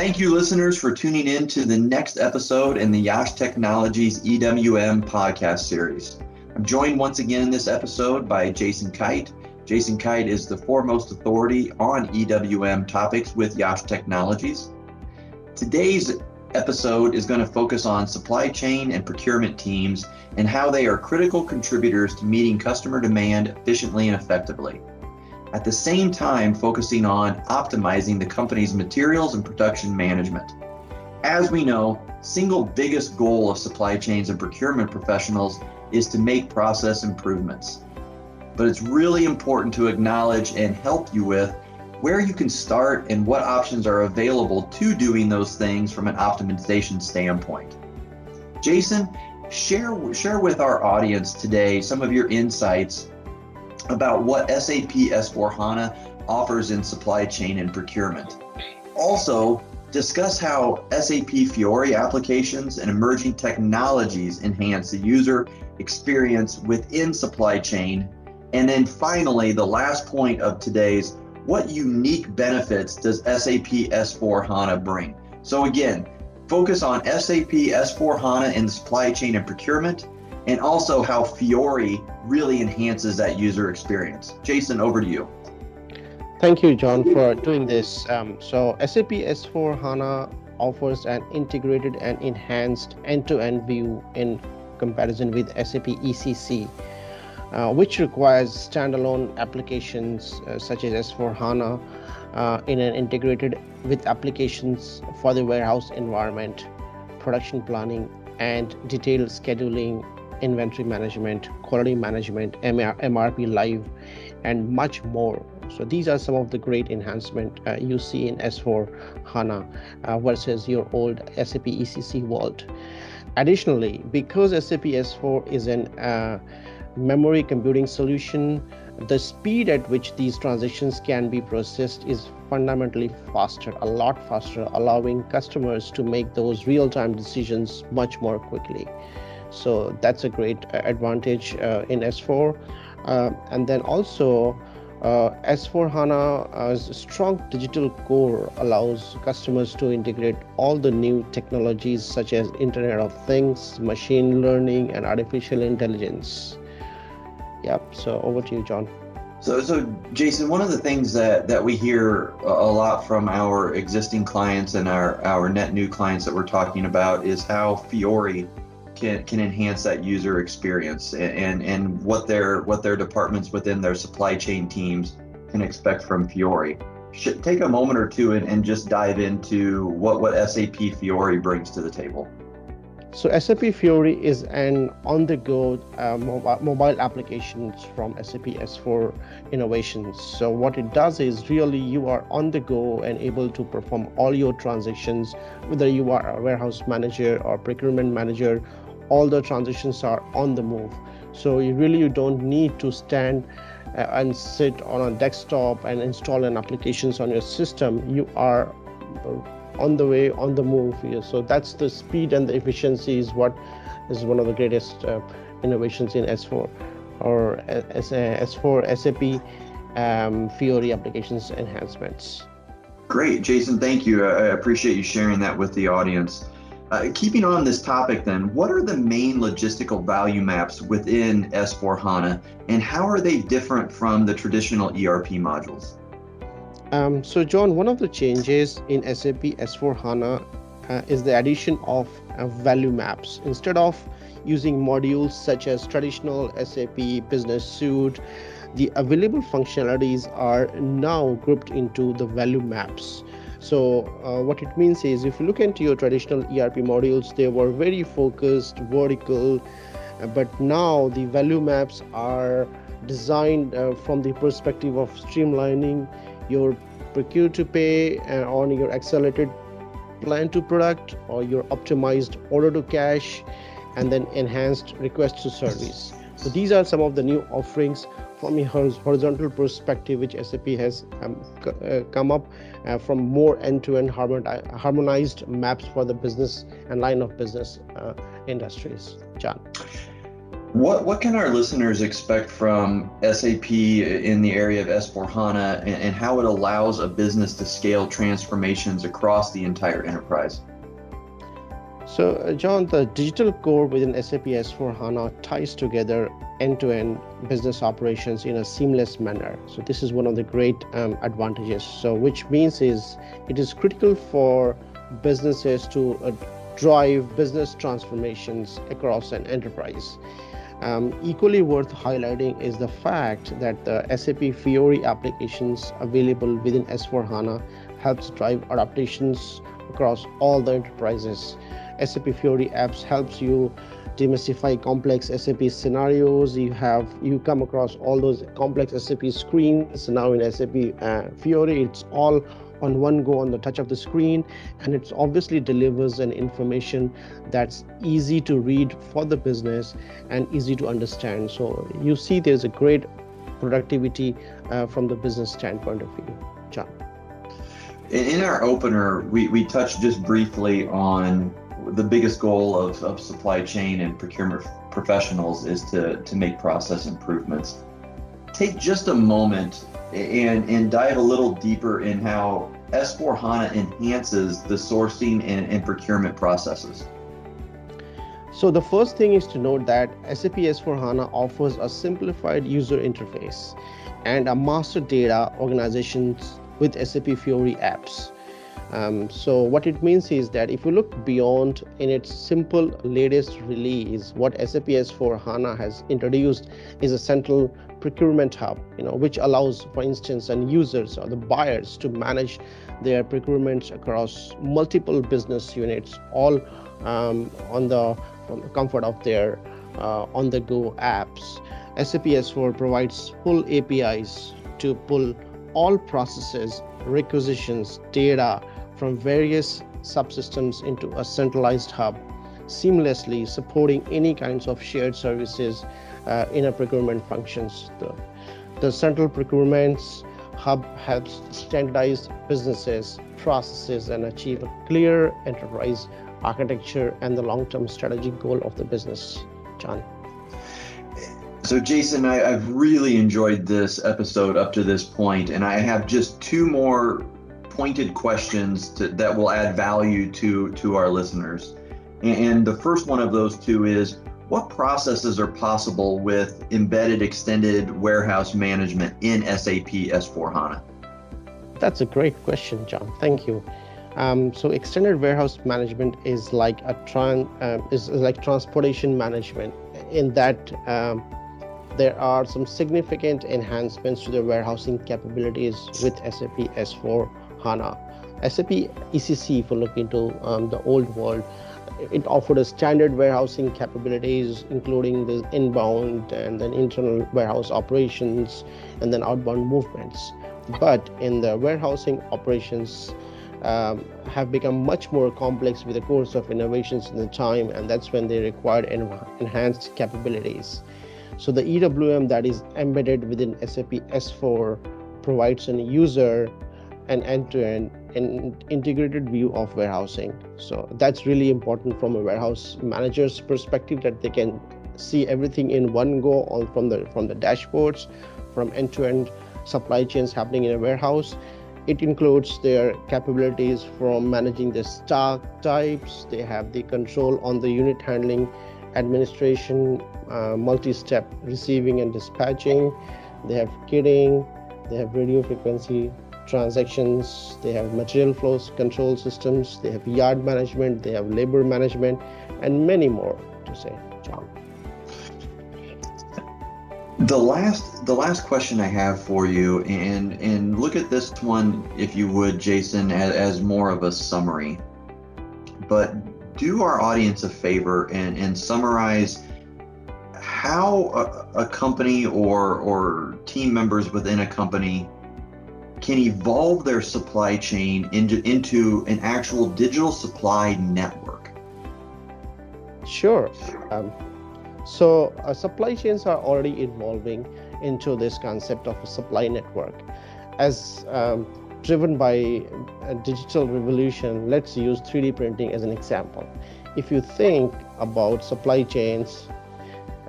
Thank you, listeners, for tuning in to the next episode in the Yash Technologies EWM podcast series. I'm joined once again in this episode by Jason Kite. Jason Kite is the foremost authority on EWM topics with Yash Technologies. Today's episode is going to focus on supply chain and procurement teams and how they are critical contributors to meeting customer demand efficiently and effectively. At the same time, focusing on optimizing the company's materials and production management. As we know, single biggest goal of supply chains and procurement professionals is to make process improvements. But it's really important to acknowledge and help you with where you can start and what options are available to doing those things from an optimization standpoint. Jason, share share with our audience today some of your insights about what SAP S4HANA offers in supply chain and procurement. Also, discuss how SAP Fiori applications and emerging technologies enhance the user experience within supply chain. And then finally, the last point of today's what unique benefits does SAP S4 HANA bring? So, again, focus on SAP S4 HANA in the supply chain and procurement, and also how Fiori really enhances that user experience. Jason, over to you. Thank you, John, for doing this. Um, so, SAP S4 HANA offers an integrated and enhanced end to end view in comparison with SAP ECC uh, which requires standalone applications uh, such as S4 HANA uh, in an integrated with applications for the warehouse environment, production planning, and detailed scheduling, inventory management, quality management, MR, MRP live, and much more. So these are some of the great enhancement uh, you see in S4 HANA uh, versus your old SAP ECC Vault. Additionally, because SAP S4 is an uh, memory computing solution, the speed at which these transactions can be processed is fundamentally faster, a lot faster, allowing customers to make those real time decisions much more quickly. So that's a great uh, advantage uh, in S4. Uh, and then also, uh, S4 HANA's strong digital core allows customers to integrate all the new technologies such as Internet of Things, machine learning, and artificial intelligence. Yep. So over to you, John. So, so Jason, one of the things that, that we hear a lot from our existing clients and our, our net new clients that we're talking about is how Fiori can, can enhance that user experience and, and what their what their departments within their supply chain teams can expect from Fiori. Should take a moment or two and, and just dive into what, what SAP Fiori brings to the table. So SAP Fiori is an on-the-go uh, mobile, application from SAP S4 Innovations. So what it does is really you are on the go and able to perform all your transactions, whether you are a warehouse manager or procurement manager, all the transitions are on the move. So you really you don't need to stand uh, and sit on a desktop and install an applications on your system. You are on the way on the move here. So that's the speed and the efficiency is what is one of the greatest uh, innovations in s4 or s4 sap um, fiori applications enhancements. Great. Jason thank you. I appreciate you sharing that with the audience uh, keeping on this topic then what are the main logistical value maps within s4 hana and how are they different from the traditional erp modules um, so, John, one of the changes in SAP S4 HANA uh, is the addition of uh, value maps. Instead of using modules such as traditional SAP Business Suite, the available functionalities are now grouped into the value maps. So, uh, what it means is if you look into your traditional ERP modules, they were very focused, vertical, uh, but now the value maps are designed uh, from the perspective of streamlining your procure to pay uh, on your accelerated plan to product or your optimized order to cash and then enhanced request to service so these are some of the new offerings from a horizontal perspective which sap has um, uh, come up uh, from more end-to-end harmonized maps for the business and line of business uh, industries john What what can our listeners expect from SAP in the area of S4 HANA and, and how it allows a business to scale transformations across the entire enterprise? So, uh, John, the digital core within SAP S4 HANA ties together end to end business operations in a seamless manner. So, this is one of the great um, advantages. So, which means is it is critical for businesses to uh, drive business transformations across an enterprise. Um, equally worth highlighting is the fact that the SAP Fiori applications available within S4 HANA helps drive adaptations across all the enterprises. SAP Fiori apps helps you demystify complex SAP scenarios. You have you come across all those complex SAP screens. now in SAP uh, Fiori, it's all on one go on the touch of the screen and it obviously delivers an information that's easy to read for the business and easy to understand so you see there's a great productivity uh, from the business standpoint of view john in our opener we, we touched just briefly on the biggest goal of, of supply chain and procurement professionals is to, to make process improvements take just a moment and, and dive a little deeper in how S4 HANA enhances the sourcing and, and procurement processes. So the first thing is to note that SAP S4 HANA offers a simplified user interface and a master data organization with SAP Fiori apps. Um, so what it means is that if you look beyond in its simple latest release, what SAP S4 HANA has introduced is a central procurement hub, you know, which allows, for instance, and users or the buyers to manage their procurements across multiple business units, all um, on the comfort of their uh, on-the-go apps. SAP S4 provides full APIs to pull all processes, requisitions, data from various subsystems into a centralized hub, seamlessly supporting any kinds of shared services uh, in a procurement functions. The, the central procurements hub helps standardize businesses, processes, and achieve a clear enterprise architecture and the long-term strategic goal of the business. John. So, Jason, I, have really enjoyed this episode up to this point, and I have just two more pointed questions to, that will add value to to our listeners. And the first one of those two is what processes are possible with embedded extended warehouse management in SAP S4 HANA? That's a great question, John. Thank you. Um, so extended warehouse management is like a tran- uh, is, like transportation management in that um, there are some significant enhancements to the warehousing capabilities with SAP S4 HANA. SAP ECC, if you look into um, the old world, it offered a standard warehousing capabilities, including the inbound and then internal warehouse operations and then outbound movements. But in the warehousing operations, um, have become much more complex with the course of innovations in the time, and that's when they required en- enhanced capabilities. So the EWM that is embedded within SAP S4 provides a user an end-to-end and integrated view of warehousing. So that's really important from a warehouse manager's perspective that they can see everything in one go all from the from the dashboards from end-to-end supply chains happening in a warehouse. It includes their capabilities from managing the stock types. They have the control on the unit handling administration uh, multi-step receiving and dispatching. They have kitting. They have radio frequency transactions, they have material flows control systems, they have yard management, they have labor management, and many more to say, John. The last the last question I have for you, and and look at this one if you would, Jason, as, as more of a summary. But do our audience a favor and, and summarize how a, a company or or team members within a company can evolve their supply chain into, into an actual digital supply network? Sure. Um, so, uh, supply chains are already evolving into this concept of a supply network. As um, driven by a digital revolution, let's use 3D printing as an example. If you think about supply chains,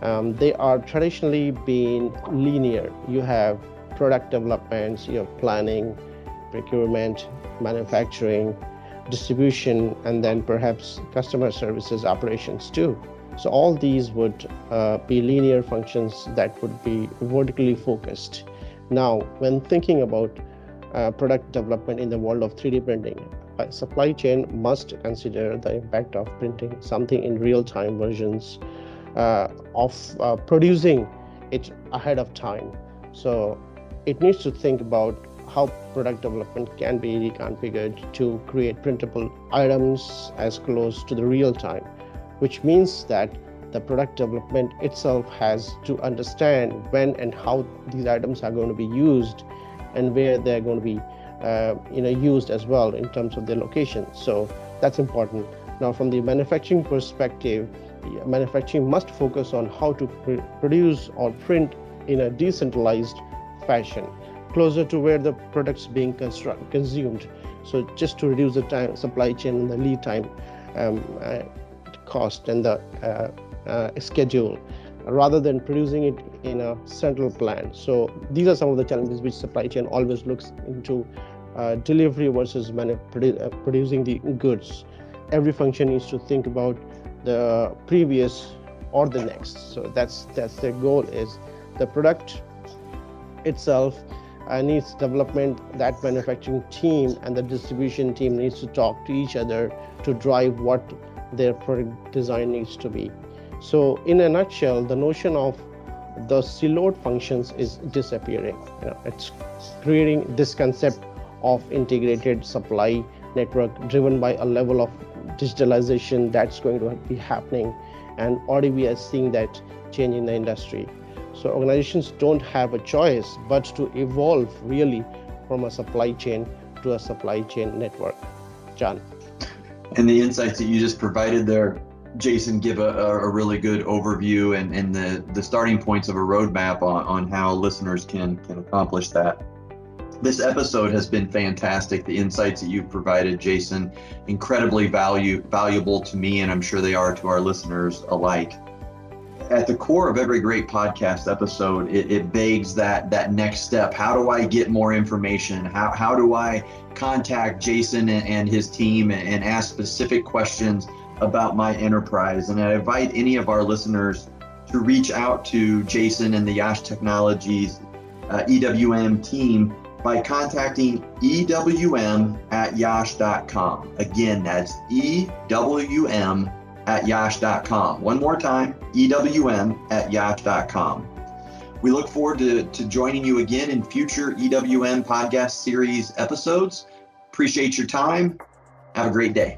um, they are traditionally being linear. You have product developments, you have planning, procurement, manufacturing, distribution, and then perhaps customer services operations too. So all these would uh, be linear functions that would be vertically focused. Now, when thinking about uh, product development in the world of 3D printing, a supply chain must consider the impact of printing something in real-time versions uh, of uh, producing it ahead of time. So it needs to think about how product development can be reconfigured to create printable items as close to the real time which means that the product development itself has to understand when and how these items are going to be used and where they're going to be uh, you know used as well in terms of their location. So that's important. Now from the manufacturing perspective manufacturing must focus on how to pr- produce or print in a decentralized fashion closer to where the products being construct, consumed so just to reduce the time supply chain and the lead time um, uh, cost and the uh, uh, schedule rather than producing it in a central plant. So these are some of the challenges which supply chain always looks into uh, delivery versus manu- produ- uh, producing the goods. Every function needs to think about the previous or the next. So that's that's their goal is the product itself uh, needs development. That manufacturing team and the distribution team needs to talk to each other to drive what their product design needs to be. So, in a nutshell, the notion of the siloed functions is disappearing. You know, it's creating this concept of integrated supply network driven by a level of digitalization that's going to be happening, and already we are seeing that change in the industry. So organizations don't have a choice but to evolve really from a supply chain to a supply chain network. John. And the insights that you just provided there jason give a, a really good overview and, and the, the starting points of a roadmap on, on how listeners can, can accomplish that. This episode has been fantastic. The insights that you've provided jason incredibly value, valuable to me and i'm sure they are to our listeners alike at the core of every great podcast episode, it, it, begs that that next step. How do I get more information? How, how do I contact Jason and, and his team and, and, ask specific questions about my enterprise? And I invite any of our listeners to reach out to Jason and the Yash Technologies uh, EWM team by contacting EWM at Yash.com. Again, that's EWM at yash.com. One more time, EWM at yash.com. We look forward to, to joining you again in future EWM podcast series episodes. Appreciate your time. Have a great day.